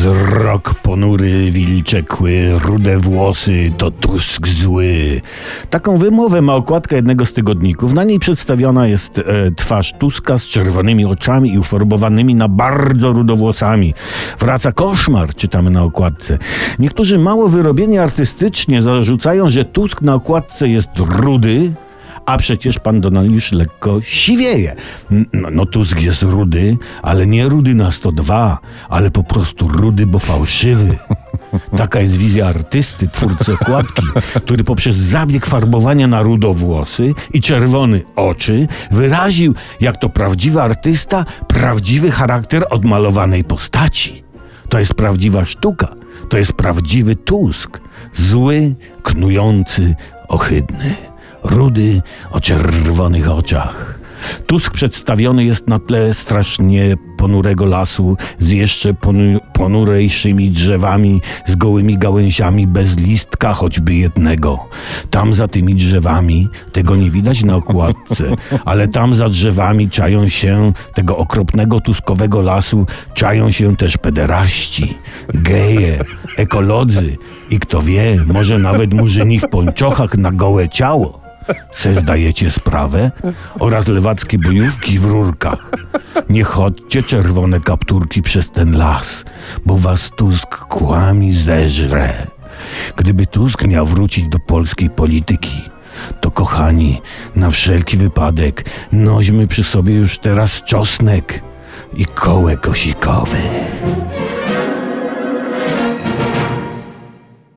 Wzrok ponury, wilczekły, rude włosy, to Tusk zły. Taką wymowę ma okładka jednego z tygodników. Na niej przedstawiona jest e, twarz Tuska z czerwonymi oczami i ufarbowanymi na bardzo rudowłosami. Wraca koszmar, czytamy na okładce. Niektórzy mało wyrobieni artystycznie zarzucają, że Tusk na okładce jest rudy, a przecież pan Donald już lekko siwieje. No, no Tusk jest rudy, ale nie rudy na 102, ale po prostu rudy, bo fałszywy. Taka jest wizja artysty, twórcy okładki, który poprzez zabieg farbowania na rudowłosy i czerwony oczy wyraził, jak to prawdziwy artysta, prawdziwy charakter odmalowanej postaci. To jest prawdziwa sztuka, to jest prawdziwy Tusk. Zły, knujący, ohydny rudy o czerwonych oczach. Tusk przedstawiony jest na tle strasznie ponurego lasu z jeszcze ponu ponurejszymi drzewami, z gołymi gałęziami, bez listka choćby jednego. Tam za tymi drzewami, tego nie widać na okładce, ale tam za drzewami czają się tego okropnego tuskowego lasu, czają się też pederaści, geje, ekolodzy i kto wie, może nawet murzyni w pończochach na gołe ciało se zdajecie sprawę? Oraz lewackie bojówki w rurkach. Nie chodźcie czerwone kapturki przez ten las, bo was Tusk kłami zeżre. Gdyby Tusk miał wrócić do polskiej polityki, to kochani, na wszelki wypadek nośmy przy sobie już teraz czosnek i kołek osikowy.